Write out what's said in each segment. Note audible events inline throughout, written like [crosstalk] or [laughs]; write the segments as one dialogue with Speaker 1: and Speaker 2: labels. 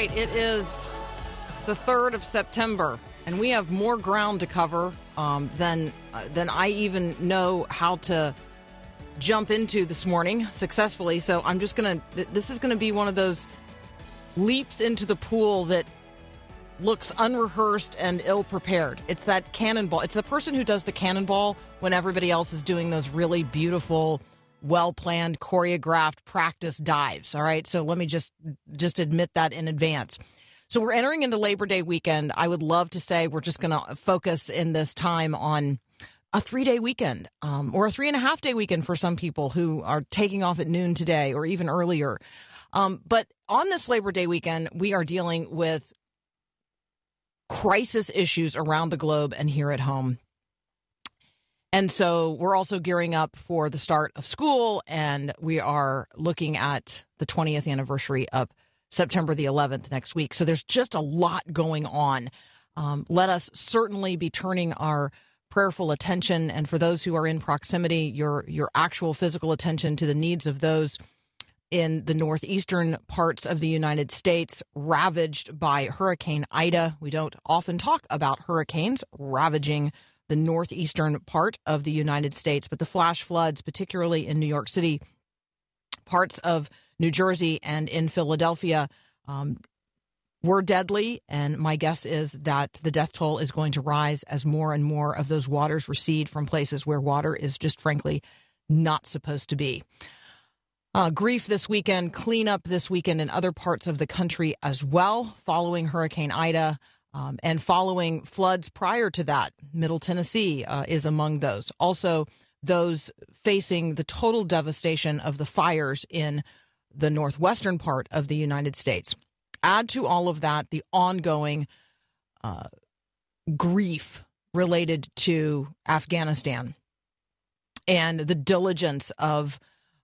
Speaker 1: Right, it is the 3rd of September, and we have more ground to cover um, than, uh, than I even know how to jump into this morning successfully. So I'm just going to, this is going to be one of those leaps into the pool that looks unrehearsed and ill prepared. It's that cannonball. It's the person who does the cannonball when everybody else is doing those really beautiful, well planned, choreographed practice dives. All right. So let me just just admit that in advance. So we're entering into Labor Day weekend. I would love to say we're just going to focus in this time on a three day weekend um, or a three and a half day weekend for some people who are taking off at noon today or even earlier. Um, but on this Labor Day weekend, we are dealing with crisis issues around the globe and here at home. And so we're also gearing up for the start of school, and we are looking at the 20th anniversary of September the 11th next week. So there's just a lot going on. Um, let us certainly be turning our prayerful attention, and for those who are in proximity, your your actual physical attention to the needs of those in the northeastern parts of the United States ravaged by Hurricane Ida. We don't often talk about hurricanes ravaging the northeastern part of the United States, but the flash floods, particularly in New York City, parts of New Jersey, and in Philadelphia, um, were deadly. And my guess is that the death toll is going to rise as more and more of those waters recede from places where water is just frankly not supposed to be. Uh, grief this weekend, cleanup this weekend in other parts of the country as well, following Hurricane Ida. Um, and following floods prior to that, Middle Tennessee uh, is among those. Also, those facing the total devastation of the fires in the northwestern part of the United States. Add to all of that the ongoing uh, grief related to Afghanistan and the diligence of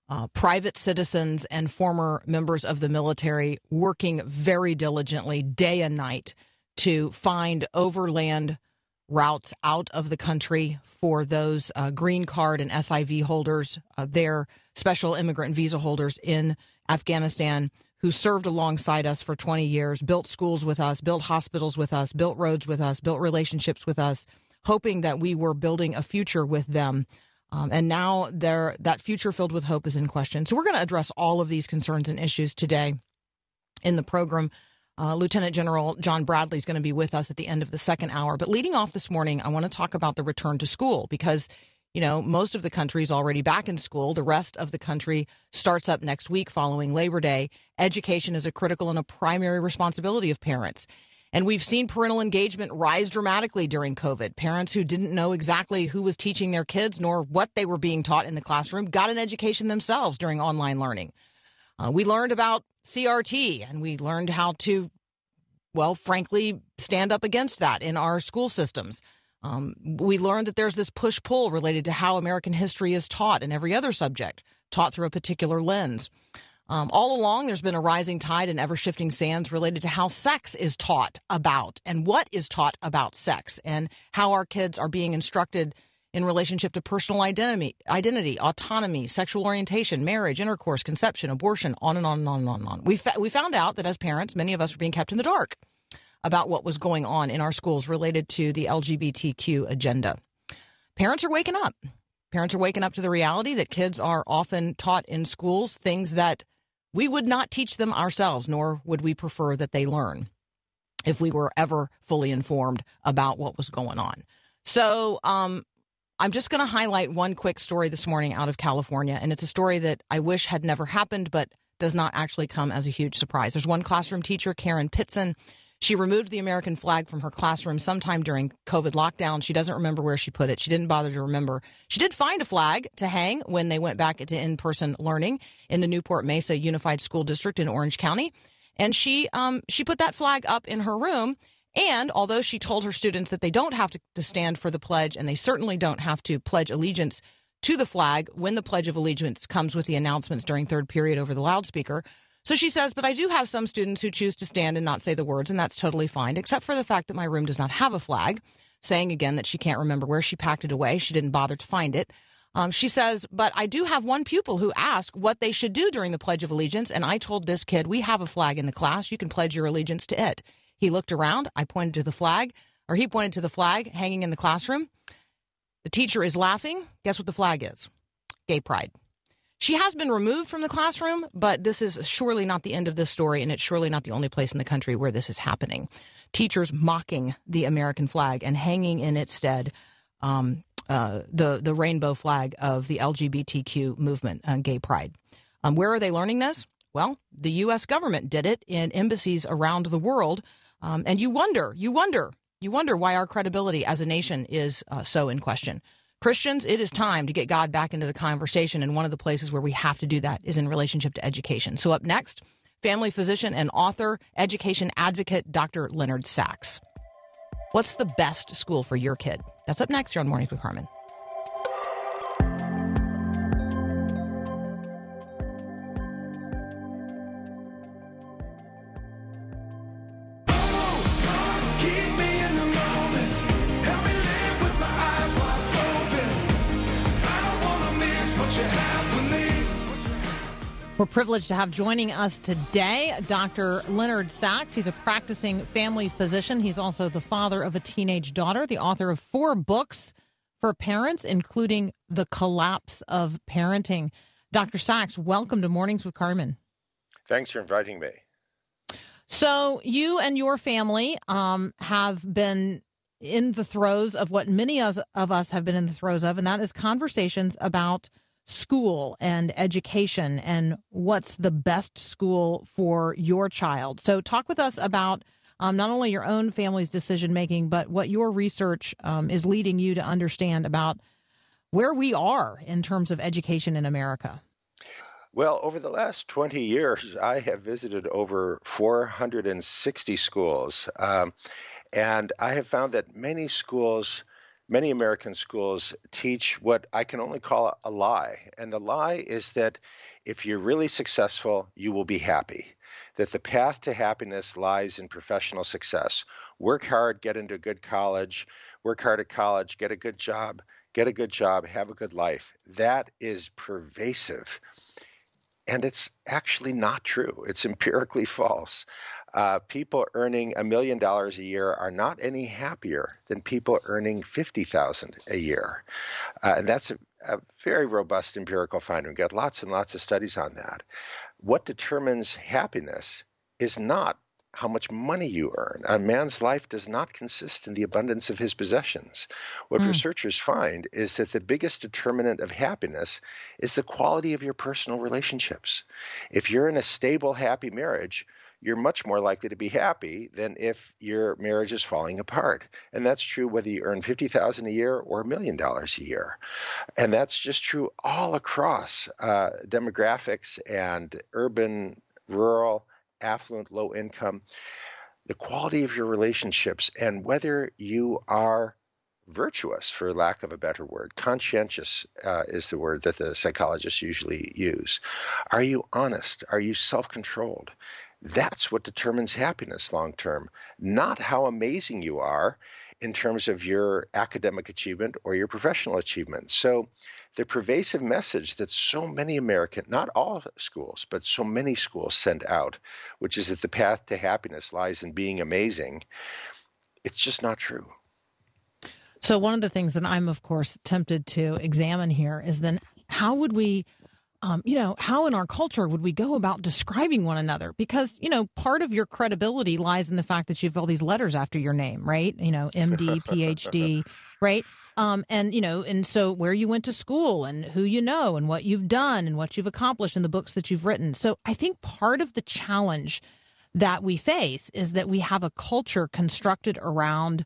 Speaker 1: uh, private citizens and former members of the military working very diligently day and night to find overland routes out of the country for those uh, green card and SIV holders, uh, their special immigrant visa holders in Afghanistan who served alongside us for 20 years, built schools with us, built hospitals with us, built roads with us, built relationships with us, hoping that we were building a future with them. Um, and now that future filled with hope is in question. So we're going to address all of these concerns and issues today in the program. Uh, Lieutenant General John Bradley is going to be with us at the end of the second hour. But leading off this morning, I want to talk about the return to school because, you know, most of the country is already back in school. The rest of the country starts up next week following Labor Day. Education is a critical and a primary responsibility of parents. And we've seen parental engagement rise dramatically during COVID. Parents who didn't know exactly who was teaching their kids nor what they were being taught in the classroom got an education themselves during online learning. Uh, we learned about CRT and we learned how to, well, frankly, stand up against that in our school systems. Um, we learned that there's this push pull related to how American history is taught and every other subject taught through a particular lens. Um, all along, there's been a rising tide and ever shifting sands related to how sex is taught about and what is taught about sex and how our kids are being instructed in relationship to personal identity, identity, autonomy, sexual orientation, marriage, intercourse, conception, abortion, on and on and on and on and on. We, fa- we found out that as parents, many of us were being kept in the dark about what was going on in our schools related to the LGBTQ agenda. Parents are waking up. Parents are waking up to the reality that kids are often taught in schools things that we would not teach them ourselves, nor would we prefer that they learn if we were ever fully informed about what was going on. So, um, I'm just going to highlight one quick story this morning out of California, and it's a story that I wish had never happened, but does not actually come as a huge surprise. There's one classroom teacher, Karen Pitzen. She removed the American flag from her classroom sometime during COVID lockdown. She doesn't remember where she put it. She didn't bother to remember. She did find a flag to hang when they went back to in person learning in the Newport Mesa Unified School District in Orange County. And she um, she put that flag up in her room. And although she told her students that they don't have to, to stand for the pledge and they certainly don't have to pledge allegiance to the flag when the Pledge of Allegiance comes with the announcements during third period over the loudspeaker, so she says, but I do have some students who choose to stand and not say the words, and that's totally fine, except for the fact that my room does not have a flag, saying again that she can't remember where she packed it away. She didn't bother to find it. Um, she says, but I do have one pupil who asked what they should do during the Pledge of Allegiance, and I told this kid, we have a flag in the class. You can pledge your allegiance to it. He looked around. I pointed to the flag, or he pointed to the flag hanging in the classroom. The teacher is laughing. Guess what the flag is? Gay pride. She has been removed from the classroom, but this is surely not the end of this story, and it's surely not the only place in the country where this is happening. Teachers mocking the American flag and hanging in its stead um, uh, the the rainbow flag of the LGBTQ movement, uh, gay pride. Um, where are they learning this? Well, the U.S. government did it in embassies around the world, um, and you wonder, you wonder, you wonder why our credibility as a nation is uh, so in question. Christians, it is time to get God back into the conversation. And one of the places where we have to do that is in relationship to education. So, up next, family physician and author, education advocate, Dr. Leonard Sax. What's the best school for your kid? That's up next here on Mornings with Carmen.
Speaker 2: We're privileged to have joining us today Dr. Leonard Sax. He's a practicing family physician. He's also the father of a teenage daughter, the author of four books for parents, including The Collapse of Parenting. Dr. Sax, welcome to Mornings with Carmen.
Speaker 3: Thanks for inviting me.
Speaker 2: So, you and your family um, have been in the throes of what many of of us have been in the throes of, and that is conversations about school and education and what's the best school for your child. So, talk with us about um, not only your own family's decision making, but what your research um, is leading you to understand about where we are in terms of education in America.
Speaker 3: Well, over the last 20 years, I have visited over 460 schools. Um, and I have found that many schools, many American schools, teach what I can only call a lie. And the lie is that if you're really successful, you will be happy. That the path to happiness lies in professional success. Work hard, get into a good college, work hard at college, get a good job, get a good job, have a good life. That is pervasive. And it's actually not true. It's empirically false. Uh, people earning a million dollars a year are not any happier than people earning fifty thousand a year, uh, and that's a, a very robust empirical finding. We've got lots and lots of studies on that. What determines happiness is not how much money you earn. A man's life does not consist in the abundance of his possessions. What researchers find is that the biggest determinant of happiness is the quality of your personal relationships. If you're in a stable, happy marriage, you're much more likely to be happy than if your marriage is falling apart. And that's true whether you earn 50,000 a year or a million dollars a year. And that's just true all across uh, demographics and urban, rural, affluent, low income, the quality of your relationships, and whether you are virtuous, for lack of a better word. Conscientious uh, is the word that the psychologists usually use. Are you honest? Are you self controlled? That's what determines happiness long term, not how amazing you are in terms of your academic achievement or your professional achievement. So, the pervasive message that so many American, not all schools, but so many schools send out, which is that the path to happiness lies in being amazing, it's just not true.
Speaker 2: So one of the things that I'm, of course, tempted to examine here is then how would we, um, you know, how in our culture would we go about describing one another? Because you know, part of your credibility lies in the fact that you have all these letters after your name, right? You know, MD, PhD, [laughs] right? Um, and you know, and so where you went to school and who you know and what you've done and what you've accomplished in the books that you've written. So I think part of the challenge
Speaker 1: that we face is that we have a culture constructed around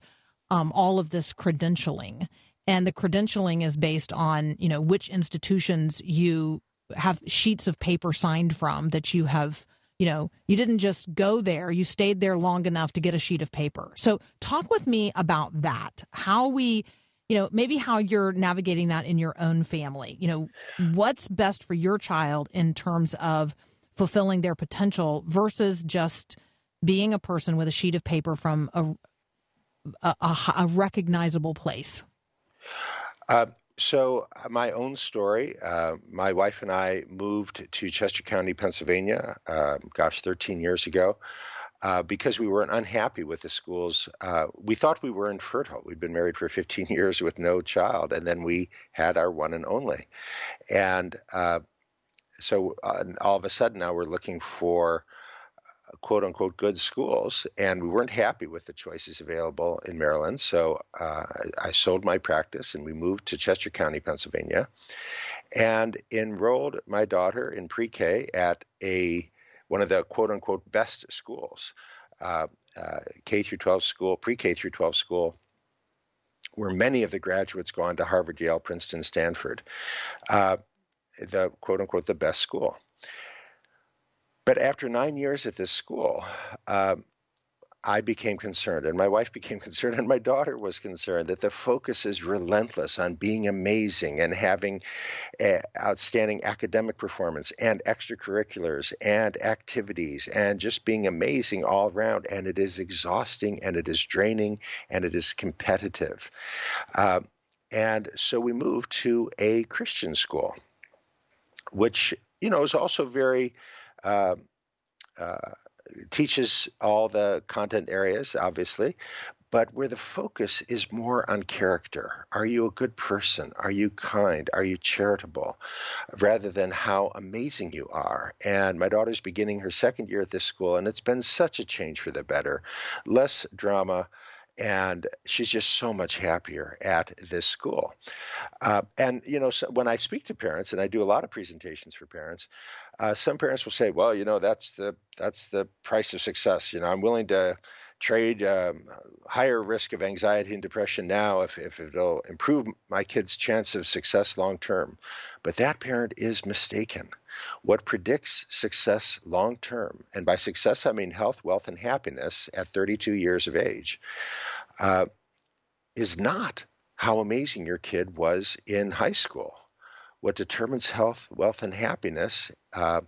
Speaker 1: um, all of this credentialing. And the credentialing is based on, you know, which institutions you have sheets of paper signed from that you have, you know, you didn't just go there, you stayed there long enough to get a sheet of paper. So talk with me about that. How we, you know, maybe how you're navigating that in your own family. You know, what's best for your child in terms of fulfilling their potential versus just being a person with a sheet of paper from a a, a, recognizable place.
Speaker 3: Uh, so, uh, my own story uh, my wife and I moved to Chester County, Pennsylvania, uh, gosh, 13 years ago. Uh, because we weren't unhappy with the schools, uh, we thought we were infertile. We'd been married for 15 [laughs] years with no child, and then we had our one and only. And so, all of a sudden, now we're looking for quote unquote good schools, and we weren't happy with the choices available in Maryland. So uh, I sold my practice and we moved to Chester County, Pennsylvania, and enrolled my daughter in pre-K at a one of the quote unquote best schools, uh, uh, K through 12 school, pre-K through 12 school. Where many of the graduates go on to Harvard, Yale, Princeton, Stanford, uh, the quote unquote the best school. But after nine years at this school, um, I became concerned, and my wife became [laughs] concerned, and my daughter was concerned that the focus is relentless on being amazing and having uh, outstanding academic performance and extracurriculars and activities and just being amazing all around. And it is exhausting and it is draining and it is competitive. Uh, and so we moved to a Christian school, which, you know, is also very uh, uh, teaches all the content areas, obviously, but where the focus is more on character. Are you a good person? Are you kind? Are you charitable? Rather than how amazing you are. And my daughter's beginning her second year at this school, and it's been such a change for the better. Less drama, and she's just so much happier at this school. Uh, and you know, so when I speak to parents, and I do a lot of presentations for parents, uh, some parents will say, "Well, you know, that's the that's the price of success. You know, I'm willing to." trade um, higher risk of anxiety and depression now if, if it'll improve my kid's chance of success long term. But that parent is mistaken. What predicts success long term, and by success I mean health, wealth, and happiness at 32 years of age, uh, is not how amazing your kid was in high school. What determines health, wealth, and happiness uh,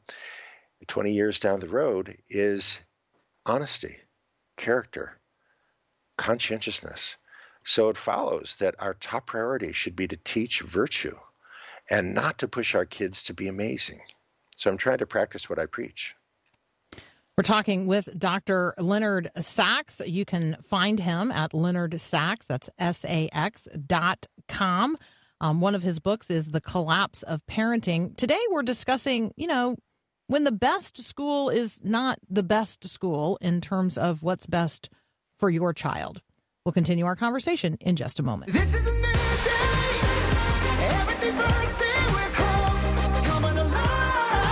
Speaker 3: 20 years down the road is honesty, character, conscientiousness. So it follows that our top priority should be to teach virtue and not to push our kids to be amazing. So I'm trying to practice what I preach.
Speaker 1: We're talking with Dr. Leonard Sax. You can find him at Leonard Sax, that's S A X dot com. Um, one of his books is The Collapse of Parenting. Today we're discussing, you know, when the best school is not the best school in terms of what's best for your child. We'll continue our conversation in just a moment.
Speaker 4: This is a new day. Everything first day with hope. Coming alive.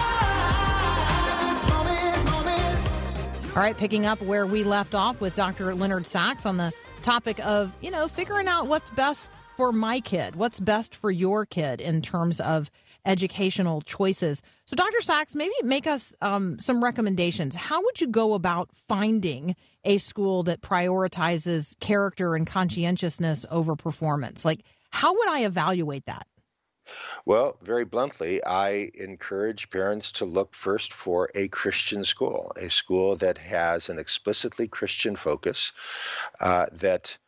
Speaker 4: This moment, moment.
Speaker 1: All right, picking up where we left off with Dr. Leonard Sax on the topic of, you know, figuring out what's best for my kid, what's best for your kid in terms of educational choices. So, Dr. Sax, maybe make us um, some recommendations. How would you go about finding a school that prioritizes character and conscientiousness over performance? Like, how would I evaluate that?
Speaker 3: Well, very bluntly, I encourage parents to look first for a Christian school, a school that has an explicitly Christian focus, uh, that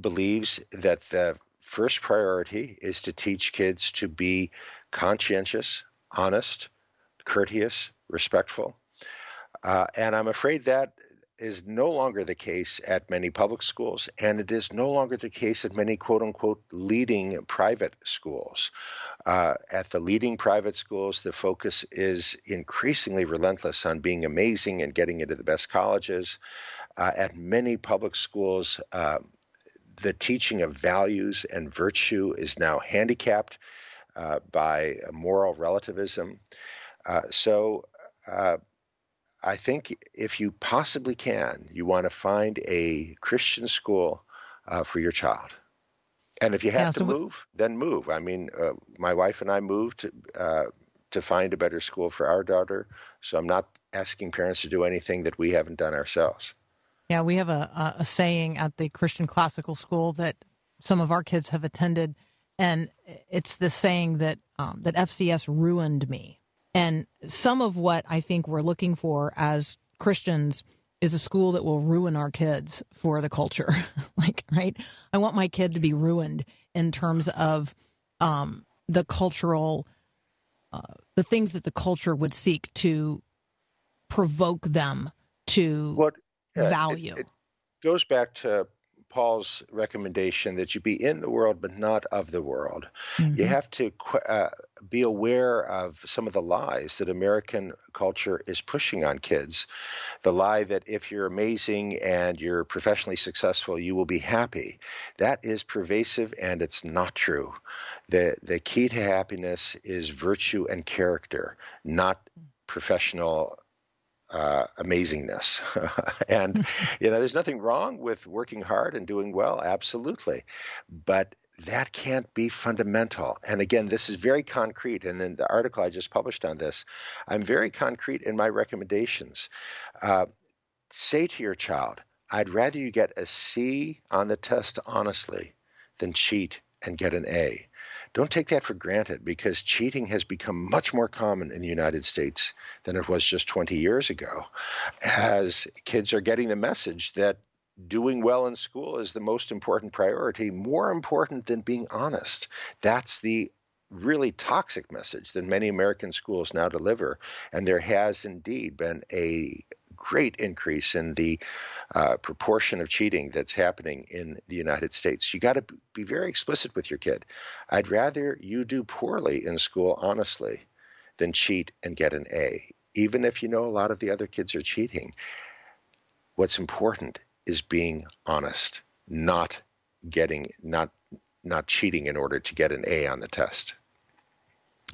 Speaker 3: believes that the first priority is to teach kids to be conscientious, honest, courteous, respectful. Uh, and I'm afraid that is no longer the case at many public schools, and it is no longer the case at many quote unquote leading private schools. Uh, at the leading private schools, the focus is increasingly relentless on being amazing and getting into the best colleges. Uh, at many public schools, uh, the teaching of values and virtue is now handicapped uh, by moral relativism. Uh, so, uh, I think if you possibly can, you want to find a Christian school uh, for your child. And if you have
Speaker 1: Yeah,
Speaker 3: to
Speaker 1: so we-
Speaker 3: move, then move. I mean, uh, my wife and I moved to, uh, to find a better school for our daughter. So I'm not asking parents to do anything that we haven't done ourselves.
Speaker 1: Yeah, we have a, a, saying at the Christian classical school that some of our kids have attended, and it's the saying that um, that FCS ruined me. And some of what I think we're looking for as Christians is a school that will ruin our kids for the culture. [laughs] like, right? I want my kid to be ruined in terms of um, the cultural, uh, the things that the culture would seek to provoke them to
Speaker 3: What uh, it-
Speaker 1: value.
Speaker 3: It, goes back to Paul's recommendation that you be in the world but not of the world.
Speaker 1: Mm-hmm.
Speaker 3: You have to uh, be aware of some of the lies that American culture is pushing on kids. The lie that if you're amazing and you're professionally successful, you will be happy. That is pervasive and it's not true. The, the key to happiness is virtue and character, not professional uh, amazingness. [laughs] and, you know, there's nothing wrong with working hard and doing well, absolutely. But that can't be fundamental. And again, this is very concrete. And in the article I just published on this, I'm very concrete in my recommendations. Uh, say to your child, I'd rather you get a C on the test honestly than cheat and get an A. Don't take that for granted because cheating has become much more common in the United States than it was just 20 years ago. As kids are getting the message that doing well in school is the most important priority, more important than being honest. That's the really toxic message that many American schools now deliver. And there has indeed been a great increase in the uh, proportion of cheating that's happening in the United States. You got to be very explicit with your kid. I'd rather you do poorly in school, honestly, than cheat and get an A, even if you know a lot of the other kids are cheating. What's important is being honest, not getting not not cheating in order to get an A on the test.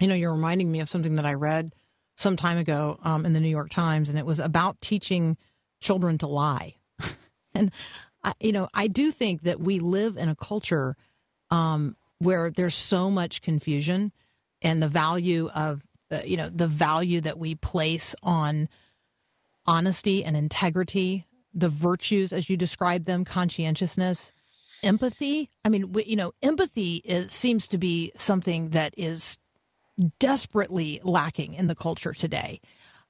Speaker 1: You know, you're reminding me of something that I read some time ago um, in the New York Times, and it was about teaching children to lie. [laughs] and I, you know, I do think that we live in a culture um, where there's so much confusion, and the value of uh, you know the value that we place on honesty and integrity, the virtues as you describe them, conscientiousness, empathy. I mean, you know, empathy is, seems to be something that is desperately lacking in the culture today.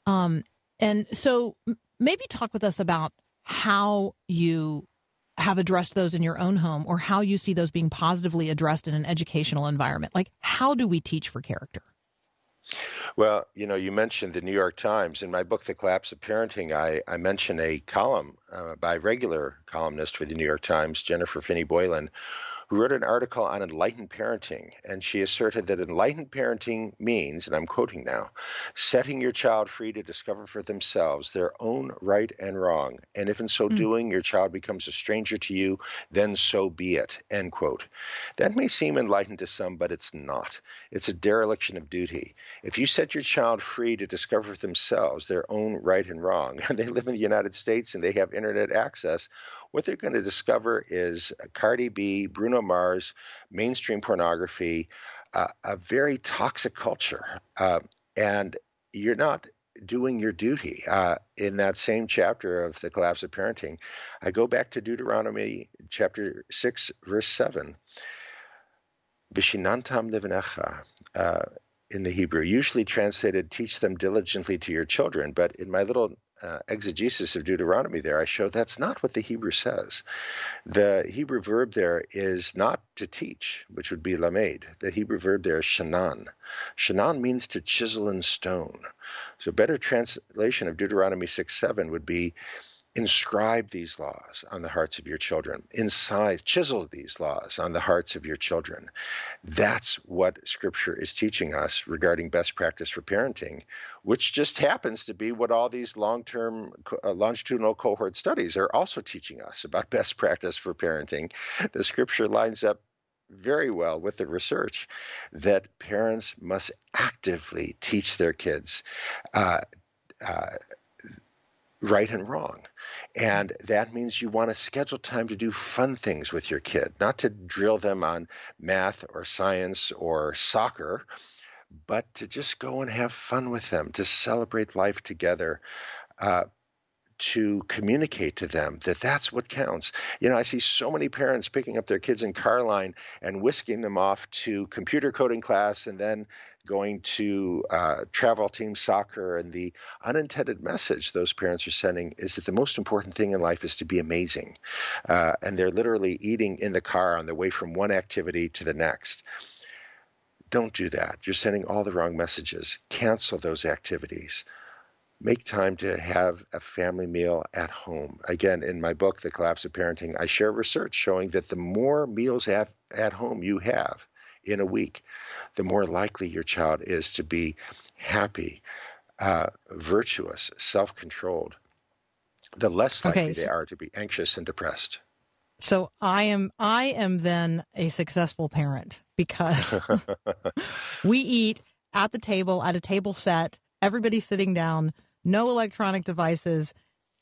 Speaker 1: Um, and so maybe talk with us about how you have addressed those in your own home or how you see those being positively addressed in an educational environment. Like, how do we teach for character?
Speaker 3: Well, you know, you mentioned the New York Times. In my book, The Collapse of Parenting, I, I mention a column uh, by regular columnist for the New York Times, Jennifer Finney Boylan, who wrote an article on enlightened parenting. And she asserted that enlightened parenting means, and I'm quoting now, setting your child free to discover for themselves their own right and wrong. And if in so hmm. doing your child becomes a stranger to you, then so be it. End quote. That may seem enlightened to some, but it's not. It's a dereliction of duty. If you set your child free to discover for themselves their own right and wrong, and [laughs] they live in the United States and they have internet access, what they're going to discover is Cardi B, Bruno Mars, mainstream pornography, uh, a very toxic culture. Uh, and you're not doing your duty. Uh, in that same chapter of The Collapse of Parenting, I go back to Deuteronomy chapter 6, verse 7. Vishinantam livanecha. Uh, in the Hebrew, usually translated "teach them diligently to your children," but in my little uh, exegesis of Deuteronomy, there I show that's not what the Hebrew says. The Hebrew verb there is not to teach, which would be lamed. The Hebrew verb there is shanan. Shanan means to chisel in stone. So, better translation of Deuteronomy six seven would be inscribe these laws on the hearts of your children inside chisel these laws on the hearts of your children that's what scripture is teaching us regarding best practice for parenting which just happens to be what all these long-term uh, longitudinal cohort studies are also teaching us about best practice for parenting the scripture lines up very well with the research that parents must actively teach their kids uh, uh, right and wrong. And that means you want to schedule time to do fun things with your kid, not to drill them on math or science or soccer, but to just go and have fun with them, to celebrate life together. Uh, to communicate to them that that's what counts. You know, I see so many parents picking up their kids in car line and whisking them off to computer coding class and then going to uh, travel team soccer. And the unintended message those parents are sending is that the most important thing in life is to be amazing. Uh, and they're literally eating in the car on the way from one activity to the next. Don't do that. You're sending all the wrong messages. Cancel those activities make time to have a family meal at home. Again, in my book, The Collapse of Parenting, I share research showing that the more meals at, at home you have in a week, the more likely your child is to be happy, uh, virtuous, self controlled, the less likely
Speaker 1: Okay,
Speaker 3: they are to be anxious and depressed.
Speaker 1: So I am I am then a successful parent because [laughs] we eat at the table at a table set, everybody sitting down, no electronic devices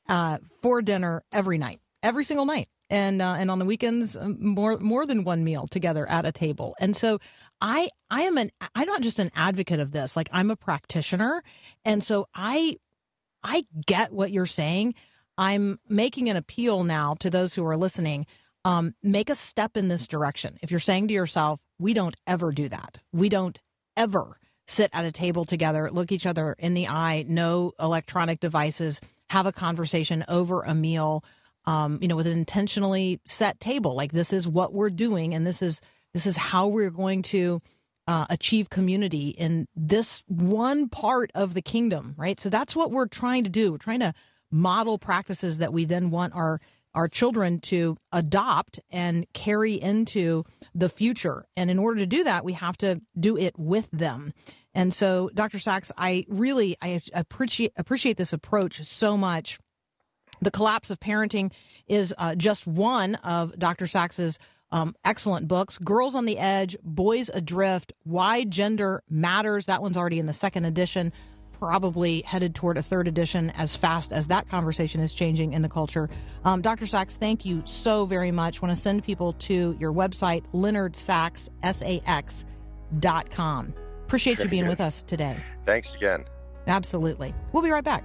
Speaker 1: uh, for dinner every night, every single night, and uh, and on the weekends um, more more than one meal together at a table. And so I I am an I'm not just an advocate of this, like I'm a practitioner, and so I I get what you're saying. I'm making an appeal now to those who are listening. Um, make a step in this direction. If you're saying to yourself, we don't ever do that, we don't ever sit at a table together, look each other in the eye, no electronic devices, have a conversation over a meal, um, you know, with an intentionally set table. Like this is what we're doing, and this is this is how we're going to uh, achieve community in this one part of the kingdom, right? So that's what we're trying to do. We're trying to model practices that we then want our our children to adopt and carry into the future. And in order to do that, we have to do it with them. And so, Dr. Sax, I really I appreciate appreciate this approach so much. The collapse of parenting is uh, just one of Dr. Sax's um, excellent books. Girls on the Edge, Boys Adrift, Why Gender Matters. That one's already in the second edition. Probably headed toward a third edition as fast as that conversation is changing in the culture. Um, Dr. Sax, thank you so very much. want to send people to your website, Leonard Sax, S-A-X, dot com. Appreciate you being with us today.
Speaker 3: Thanks again.
Speaker 1: Absolutely. We'll be right back.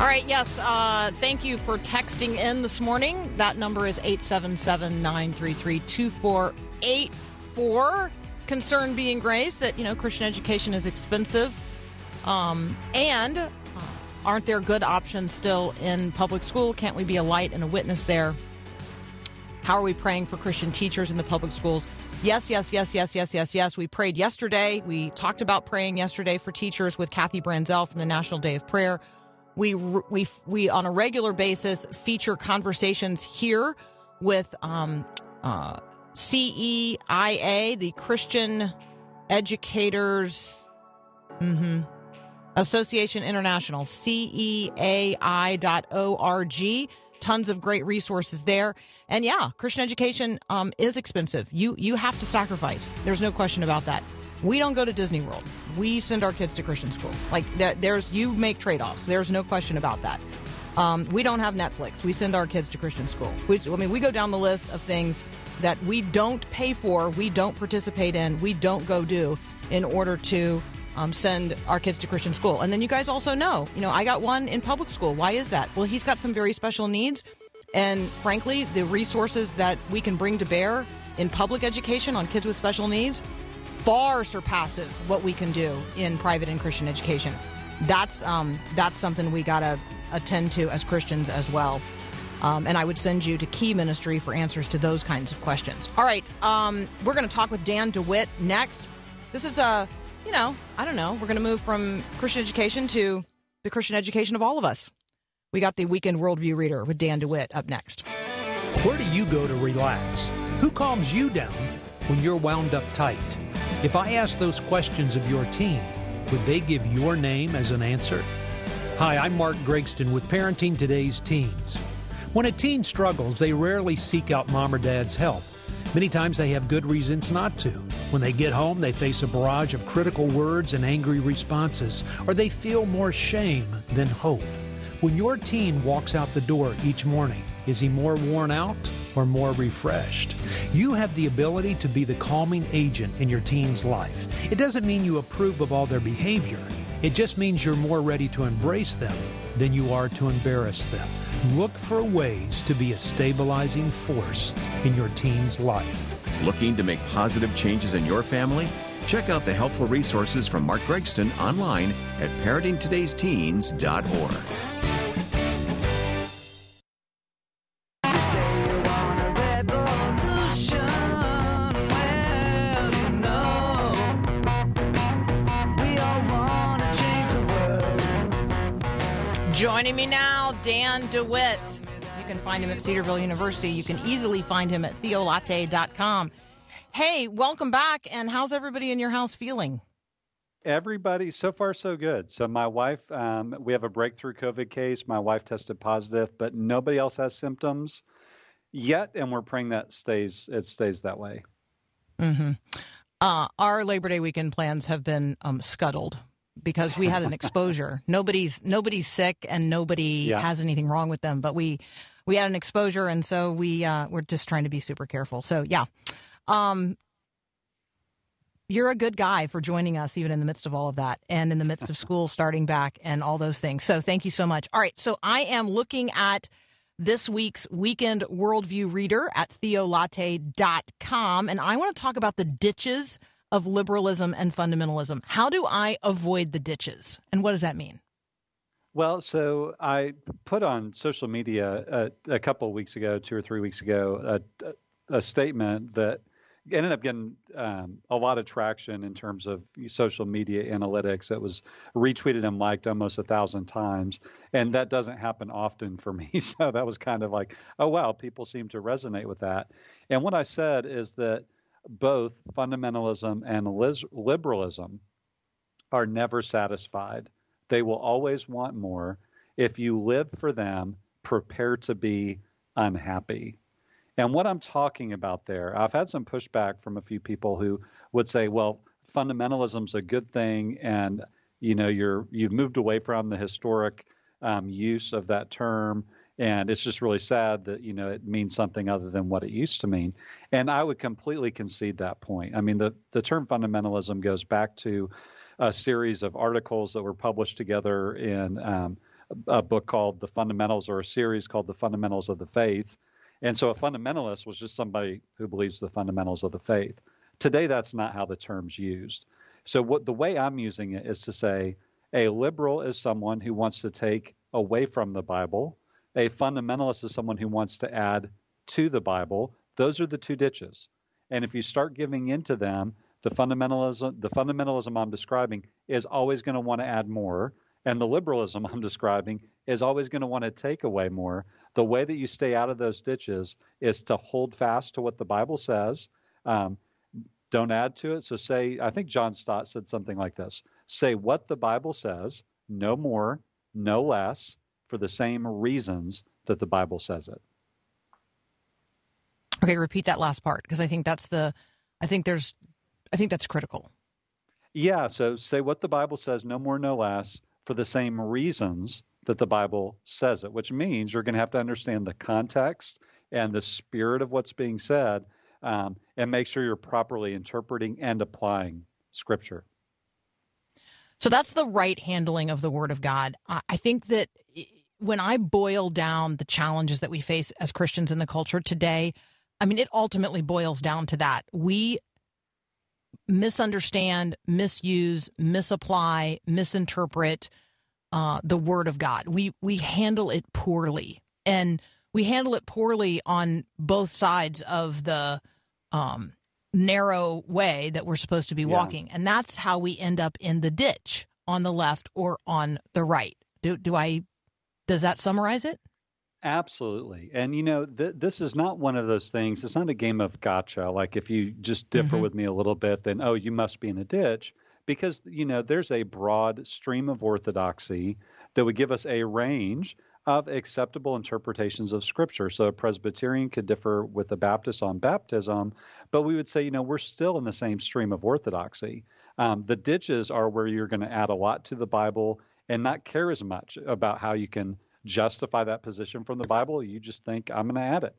Speaker 1: All right, yes. Uh, thank you for texting in this morning. That number is 877 933 2484. Concern being raised that, you know, Christian education is expensive. Um, and uh, aren't there good options still in public school? Can't we be a light and a witness there? How are we praying for Christian teachers in the public schools? Yes, yes, yes, yes, yes, yes, yes. We prayed yesterday. We talked about praying yesterday for teachers with Kathy Branzel from the National Day of Prayer. We we we on a regular basis feature conversations here with um, uh, CEIA, the Christian Educators mhm, Association International, CEAI.org. Tons of great resources there. And yeah, Christian education um, is expensive. You you have to sacrifice. There's no question about that. We don't go to Disney World. We send our kids to Christian school. Like that, there's you make trade offs. There's no question about that. Um, we don't have Netflix. We send our kids to Christian school. We, I mean, we go down the list of things that we don't pay for, we don't participate in, we don't go do in order to um, send our kids to Christian school. And then you guys also know, you know, I got one in public school. Why is that? Well, he's got some very special needs. And frankly, the resources that we can bring to bear in public education on kids with special needs far surpasses what we can do in private and Christian education. That's um, that's something we gotta attend to as Christians as well. Um, and I would send you to Key Ministry for answers to those kinds of questions. All right, um, we're going to talk with Dan DeWitt next. This is a, you know, I don't know. We're going to move from Christian education to the Christian education of all of us. We got the Weekend Worldview Reader with Dan DeWitt up next.
Speaker 5: Where do you go to relax? Who calms you down when you're wound up tight? If I ask those questions of your teen, would they give your name as an answer? Hi, I'm Mark Gregston with Parenting Today's Teens. When a teen struggles, they rarely seek out mom or dad's help. Many times they have good reasons not to. When they get home, they face a barrage of critical words and angry responses, or they feel more shame than hope. When your teen walks out the door each morning, is he more worn out or more refreshed? You have the ability to be the calming agent in your teen's life. It doesn't mean you approve of all their behavior, it just means you're more ready to embrace them than you are to embarrass them. Look for ways to be a stabilizing force in your teen's life.
Speaker 6: Looking to make positive changes in your family? Check out the helpful resources from Mark Gregston online at parentingtodaysteens.org.
Speaker 1: Dan DeWitt. You can find him at Cedarville University. You can easily find him at theolatte.com. Hey, welcome back. And how's everybody in your house feeling?
Speaker 7: Everybody, so far so good. So my wife, um, we have a breakthrough COVID case. My wife tested positive, but nobody else has symptoms yet, and we're praying that stays it stays that way.
Speaker 1: Mm-hmm. Uh, our Labor Day weekend plans have been um, scuttled because we had an exposure. [laughs] nobody's nobody's sick and nobody
Speaker 7: Yeah.
Speaker 1: has anything wrong with them, but we we had an exposure, and so we uh, we're just trying to be super careful. So yeah, um, you're a good guy for joining us, even in the midst of all of that, and in the midst of school starting back and all those things. So thank you so much. All right, so I am looking at this week's weekend worldview reader at theolatte.com, and I want to talk about the ditches of liberalism and fundamentalism. How do I avoid the ditches, and what does that mean?
Speaker 7: Well, so I put on social media uh, a couple of weeks ago, two or three weeks ago, a, a statement that ended up getting um, a lot of traction in terms of social media analytics. It was retweeted and liked almost a thousand times, and that doesn't happen often for me. [laughs] So that was kind of like, oh wow, people seem to resonate with that. And what I said is that both fundamentalism and liberalism are never satisfied. They will always want more. If you live for them, prepare to be unhappy. And what I'm talking about there, I've had some pushback from a few people who would say, well, fundamentalism's a good thing and you know you're you've moved away from the historic um, use of that term and it's just really sad that you know it means something other than what it used to mean. And i would completely concede that point. I mean the, the term fundamentalism goes back to a series of articles that were published together in um, a book called the fundamentals or a series called the fundamentals of the faith. And so a fundamentalist was just somebody who believes the fundamentals of the faith. Today that's not how the term's used. So what the way i'm using it is to say a liberal is someone who wants to take away from the bible a fundamentalist is someone who wants to add to the Bible. Those are the two ditches. And if you start giving into them, the fundamentalism the fundamentalism I'm describing is always going to want to add more, and the liberalism [laughs] I'm describing is always going to want to take away more. The way that you stay out of those ditches is to hold fast to what the Bible says. Um, don't add to it. So say, I think John Stott said something like this: say what the Bible says, no more, no less for the same reasons that the Bible says it.
Speaker 1: Okay, repeat that last part because I think that's the, I think there's, I think that's critical.
Speaker 7: Yeah, so say what the Bible says, no more, no less, for the same reasons that the Bible says it, which means you're going to have to understand the context and the spirit of what's being said um, and make sure you're properly interpreting and applying Scripture.
Speaker 1: So that's the right handling of the Word of God. I think that when I boil down the challenges that we face as Christians in the culture today, I mean, it ultimately boils down to that. We misunderstand, misuse, misapply, misinterpret uh, the Word of God. We we handle it poorly, and we handle it poorly on both sides of the um, narrow way that we're supposed to be
Speaker 7: Yeah.
Speaker 1: walking, and that's how we end up in the ditch on the left or on the right. Do do I? Does that summarize it?
Speaker 7: Absolutely. And, you know, th- this is not one of those things. It's not a game of gotcha. Like if you just differ
Speaker 1: Mhm.
Speaker 7: with me a little bit, then, oh, you must be in a ditch. because you know there's a broad stream of orthodoxy that would give us a range of acceptable interpretations of scripture. So a Presbyterian could differ with a Baptist on baptism, but we would say, you know, we're still in the same stream of orthodoxy. Um, the ditches are where you're going to add a lot to the Bible and not care as much about how you can justify that position from the Bible. You just think, I'm going to add it.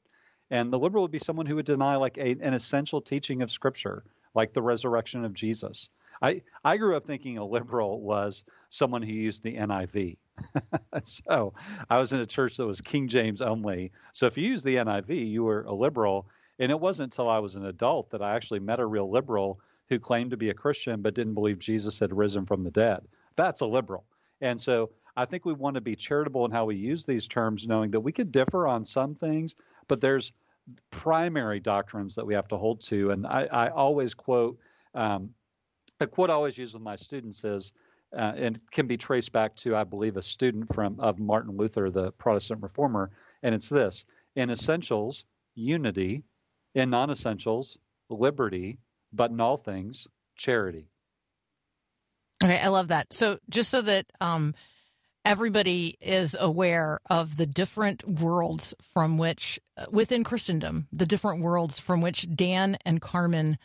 Speaker 7: And the liberal would be someone who would deny like a, an essential teaching of Scripture, like the resurrection of Jesus. I, I grew up thinking a liberal was someone who used the NIV. [laughs] so I was in a church that was King James only. So if you use the NIV, you were a liberal. And it wasn't until I was an adult that I actually met a real liberal who claimed to be a Christian but didn't believe Jesus had risen from the dead. That's a liberal. And so I think we want to be charitable in how we use these terms, knowing that we could differ on some things, but there's primary doctrines that we have to hold to. And I, I always quote um, a quote I always use with my students is, uh, and can be traced back to, I believe, a student from of Martin Luther, the Protestant reformer, and it's this: in essentials, unity; in non-essentials, liberty; but in all things, charity.
Speaker 1: Okay, I love that. So just so that um, everybody is aware of the different worlds from which, uh, within Christendom, the different worlds from which Dan and Carmen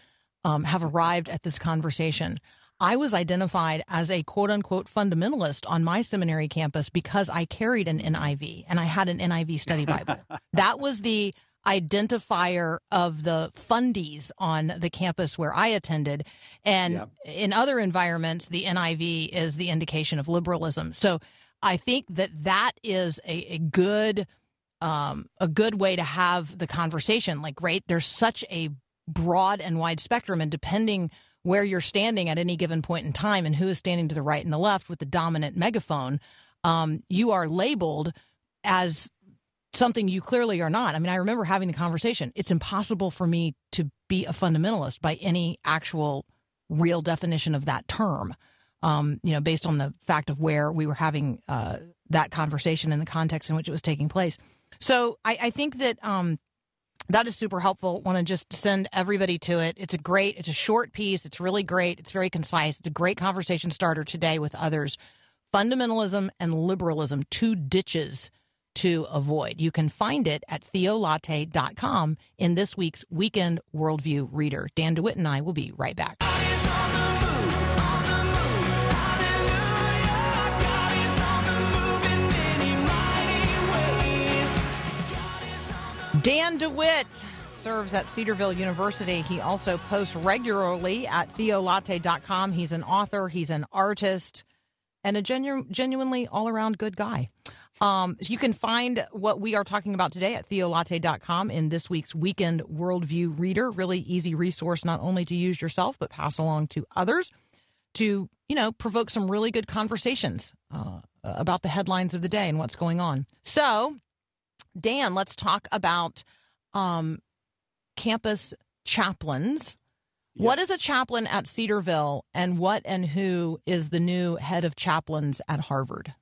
Speaker 1: um, have arrived at this conversation. I was identified as a quote unquote fundamentalist on my seminary campus because I carried an NIV and I had an NIV study Bible. [laughs] that was the identifier of the fundies on the campus where I attended. And
Speaker 7: Yeah.
Speaker 1: in other environments, the NIV is the indication of liberalism. So I think that that is a, a good um, a good way to have the conversation. Like, right, there's such a broad and wide spectrum, and depending where you're standing at any given point in time and who is standing to the right and the left with the dominant megaphone, um, you are labeled as something you clearly are not. I mean, I remember having the conversation. It's impossible for me to be a fundamentalist by any actual real definition of that term. Um, you know, based on the fact of where we were having uh, that conversation and the context in which it was taking place. So I, I think that um, that is super helpful. Want to just send everybody to it. It's a great, it's a short piece. It's really great. It's very concise. It's a great conversation starter today with others. Fundamentalism and liberalism, two ditches to avoid. You can find it at theolatte.com in this week's Weekend Worldview Reader. Dan DeWitt and I will be right back. Dan DeWitt serves at Cedarville University. He also posts regularly at theolatte.com. He's an author, he's an artist, and a genu- genuinely all around good guy. Um, so you can find what we are talking about today at theolatte.com in this week's Weekend Worldview Reader. Really easy resource, not only to use yourself, but pass along to others to, you know, provoke some really good conversations uh, about the headlines of the day and what's going on. So, Dan, let's talk about um, campus chaplains. What is a chaplain at Cedarville, and what and who is the new head of chaplains at Harvard?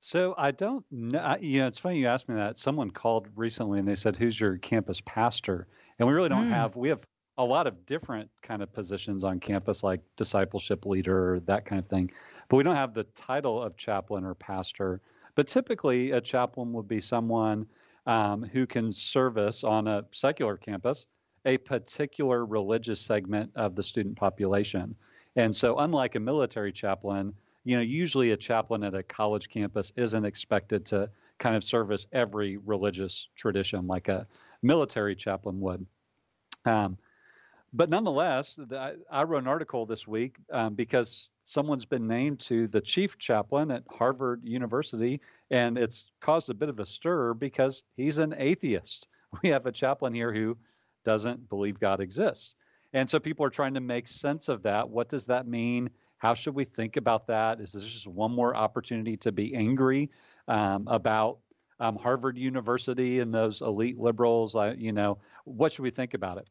Speaker 7: So I don't know. I- You know, it's funny you asked me that. Someone called recently and they said, "Who's your campus pastor?" And we really don't
Speaker 1: Mm.
Speaker 7: have. We have a lot of different kind of positions on campus, like discipleship leader, that kind of thing. But we don't have the title of chaplain or pastor. But typically, a chaplain would be someone um, who can service on a secular campus a particular religious segment of the student population. And so, unlike a military chaplain, you know, usually a chaplain at a college campus isn't expected to kind of service every religious tradition like a military chaplain would. Um, but nonetheless, the, I- wrote an article this week um, because someone's been named to the chief chaplain at Harvard University, and it's caused a bit of a stir because he's an atheist. [laughs] We have a chaplain here who doesn't believe God exists. And so people are trying to make sense of that. What does that mean? How should we think about that? Is this just one more opportunity to be angry um, about um, Harvard University and those elite liberals? You know, what should we think about it?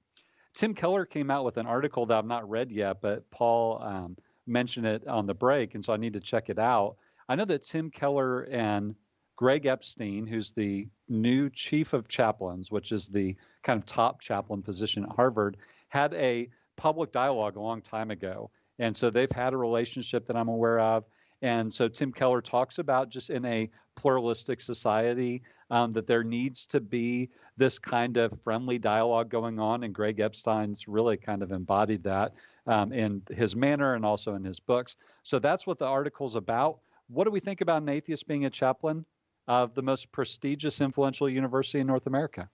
Speaker 7: Tim Keller came out with an article that I've not read yet, but Paul um, mentioned it on the break, and so I need to check it out. I know that Tim Keller and Greg Epstein, who's the new chief of chaplains, which is the kind of top chaplain position at Harvard, had a public dialogue a long time ago. And so they've had a relationship that I'm aware of. And so Tim Keller talks about just in a pluralistic society um, that there needs to be this kind of friendly dialogue going on. And Greg Epstein's really kind of embodied that um, in his manner and also in his books. So that's what the article's about. What do we think about an atheist being a chaplain of the most prestigious, influential university in North America?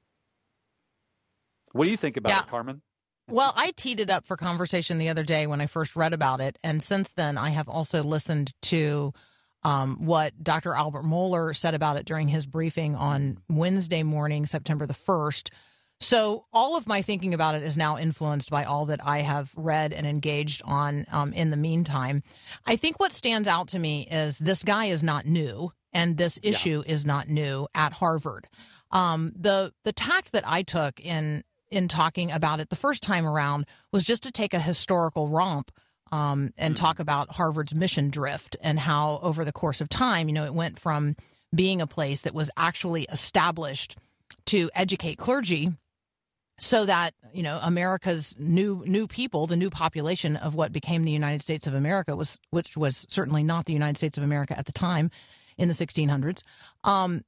Speaker 7: What do you think about
Speaker 1: Yeah.
Speaker 7: it, Carmen?
Speaker 1: Well, I teed it up for conversation the other day when I first read about it, and since then I have also listened to um, what Dr. Albert Mohler said about it during his briefing on Wednesday morning, September the first. So all of my thinking about it is now influenced by all that I have read and engaged on um, in the meantime. I think what stands out to me is this guy is not new, and this issue is not new at Harvard. Um, the the tact that I took in in talking about it the first time around was just to take a historical romp um, and talk about Harvard's mission drift and how over the course of time, you know, it went from being a place that was actually established to educate clergy so that you know America's new new people, the new population of what became the United States of America was, which was certainly not the United States of America at the time in the 1600s. Um,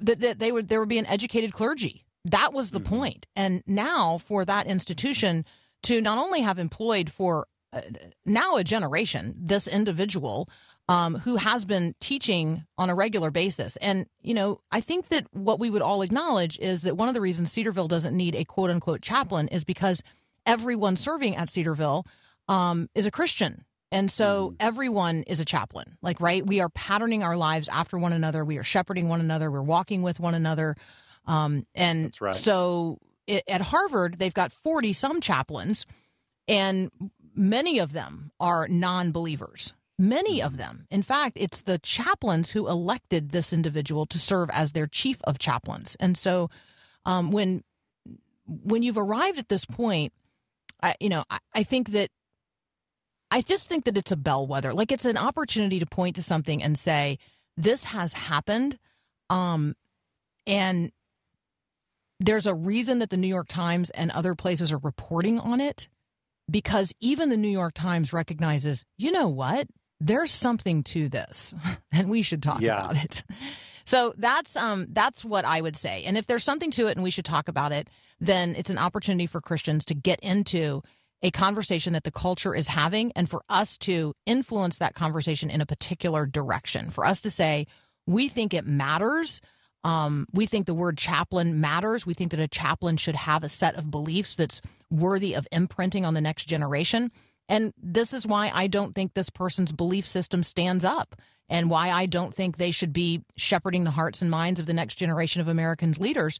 Speaker 1: that, that they would there would be an educated clergy. That was the point. And now for that institution to not only have employed for uh, now a generation this individual um, who has been teaching on a regular basis. And, you know, I think that what we would all acknowledge is that one of the reasons Cedarville doesn't need a quote unquote chaplain is because everyone serving at Cedarville um, is a Christian. And so everyone is a chaplain. Like, right? We are patterning our lives after one another. We are shepherding one another. We're walking with one another. Um, and
Speaker 7: right.
Speaker 1: so i at Harvard, they've got 40 some chaplains, and many of them are non believers. Many of them. In fact, it's the chaplains who elected this individual to serve as their chief of chaplains. And so um, when when you've arrived at this point, I, you know, I, I think that I just think that it's a bellwether. Like it's an opportunity to point to something and say, this has happened. Um, and there's a reason that the New York Times and other places are reporting on it because even the New York Times recognizes, you know what? There's something to this [laughs] and we should talk
Speaker 7: Yeah.
Speaker 1: about it. [laughs] So that's um that's what I would say. And if there's something to it and we should talk about it, then it's an opportunity for Christians to get into a conversation that the culture is having and for us to influence that conversation in a particular direction. For us to say, we think it matters. Um, we think the word chaplain matters. We think that a chaplain should have a set of beliefs that's worthy of imprinting on the next generation. And this is why I don't think this person's belief system stands up and why I don't think they should be shepherding the hearts and minds of the next generation of Americans leaders.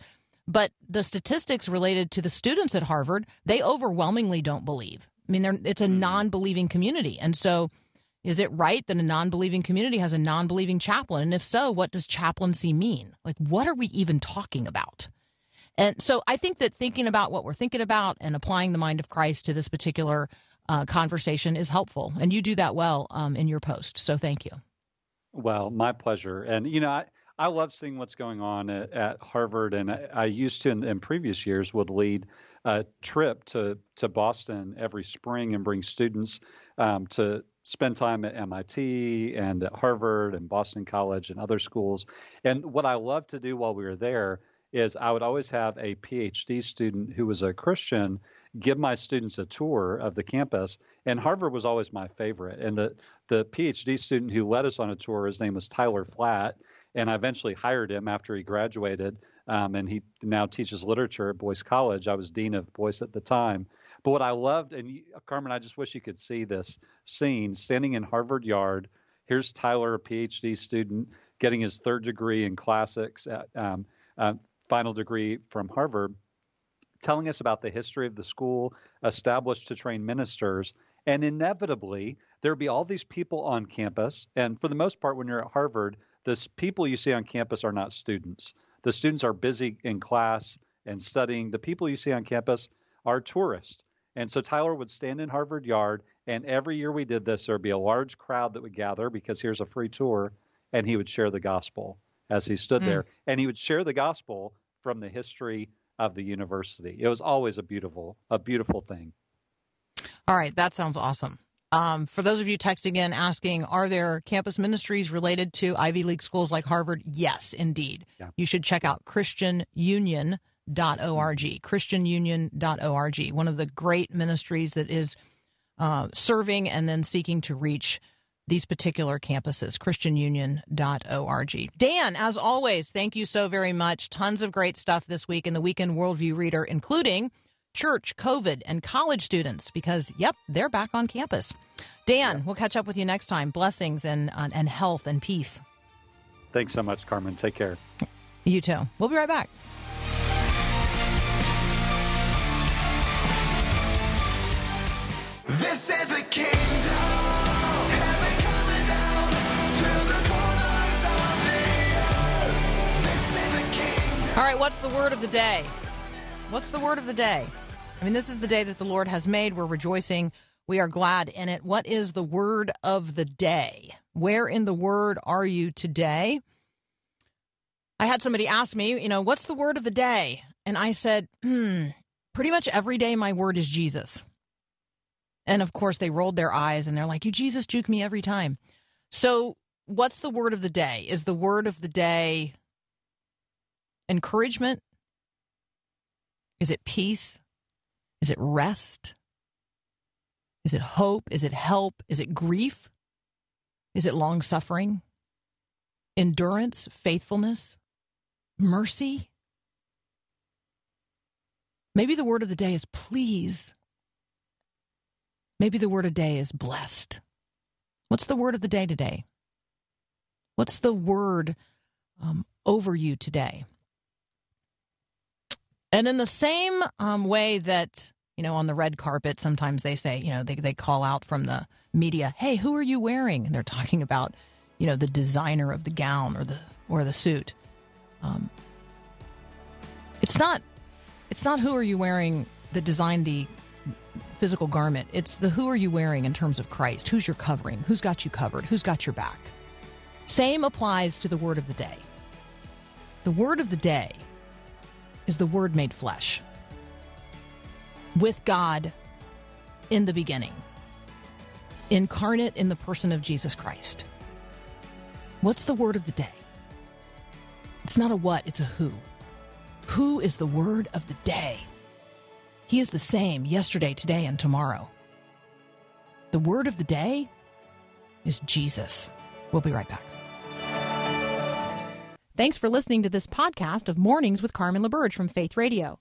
Speaker 1: But the statistics related to the students at Harvard, they overwhelmingly don't believe. I mean, they're, it's a non believing community. And so, is it right that a non believing community has a non believing chaplain? And if so, what does chaplaincy mean? Like, what are we even talking about? And so I think that thinking about what we're thinking about and applying the mind of Christ to this particular uh, conversation is helpful. And you do that well um, in your post. So thank you.
Speaker 7: Well, my pleasure. And you know, I, I love seeing what's going on at, at Harvard, and I, I used to in, in previous years would lead a trip to to Boston every spring and bring students um, to spend time at MIT and at Harvard and Boston College and other schools. And what I loved to do while we were there is I would always have a PhD student who was a Christian give my students a tour of the campus. And Harvard was always my favorite. And the the PhD student who led us on a tour, his name was Tyler Flatt, and I eventually hired him after he graduated. Um, and he now teaches literature at Boyce College. I was dean of Boyce at the time. But what I loved, and Carmen, I just wish you could see this scene standing in Harvard Yard. Here's Tyler, a PhD student, getting his third degree in classics, at, um, uh, final degree from Harvard, telling us about the history of the school, established to train ministers. And inevitably, there'd be all these people on campus. And for the most part, when you're at Harvard, the people you see on campus are not students. The students are busy in class and studying. The people you see on campus are tourists. And so Tyler would stand in Harvard Yard, and every year we did this, there'd be a large crowd that would gather because here's a free tour, and he would share the gospel as he stood hmm. there. And he would share the gospel from the history of the university. It was always a beautiful, a beautiful thing.
Speaker 1: All right, that sounds awesome. Um, for those of you texting in asking, are there campus ministries related to Ivy League schools like Harvard? Yes, indeed.
Speaker 7: Yeah.
Speaker 1: You should check out ChristianUnion.org. ChristianUnion.org, one of the great ministries that is uh, serving and then seeking to reach these particular campuses, ChristianUnion.org. Dan, as always, thank you so very much. Tons of great stuff this week in the Weekend Worldview Reader, including church, COVID, and college students, because, yep, they're back on campus. Dan, we'll catch up with you next time. Blessings and, uh, and health and peace.
Speaker 7: Thanks so much, Carmen. Take care.
Speaker 1: You too. We'll be right back.
Speaker 4: This is the kingdom. Heaven coming down to the corners of the earth. This is the kingdom.
Speaker 1: All right, what's the word of the day? What's the word of the day? I mean, this is the day that the Lord has made. We're rejoicing. We are glad in it. What is the word of the day? Where in the word are you today? I had somebody ask me, you know, what's the word of the day? And I said, hmm, pretty much every day my word is Jesus. And of course, they rolled their eyes and they're like, you Jesus juke me every time. So, what's the word of the day? Is the word of the day encouragement? Is it peace? Is it rest? Is it hope? Is it help? Is it grief? Is it long suffering? Endurance? Faithfulness? Mercy? Maybe the word of the day is please. Maybe the word of the day is blessed. What's the word of the day today? What's the word um, over you today? And in the same um, way that, you know, on the red carpet, sometimes they say, you know, they, they call out from the media, hey, who are you wearing? And they're talking about, you know, the designer of the gown or the or the suit. Um, it's not it's not who are you wearing that designed the physical garment. It's the who are you wearing in terms of Christ? Who's your covering? Who's got you covered? Who's got your back? Same applies to the word of the day. The word of the day is the word made flesh with God in the beginning, incarnate in the person of Jesus Christ. What's the word of the day? It's not a what, it's a who. Who is the word of the day? He is the same yesterday, today, and tomorrow. The word of the day is Jesus. We'll be right back. Thanks for listening to this podcast of Mornings with Carmen LaBerge from Faith Radio.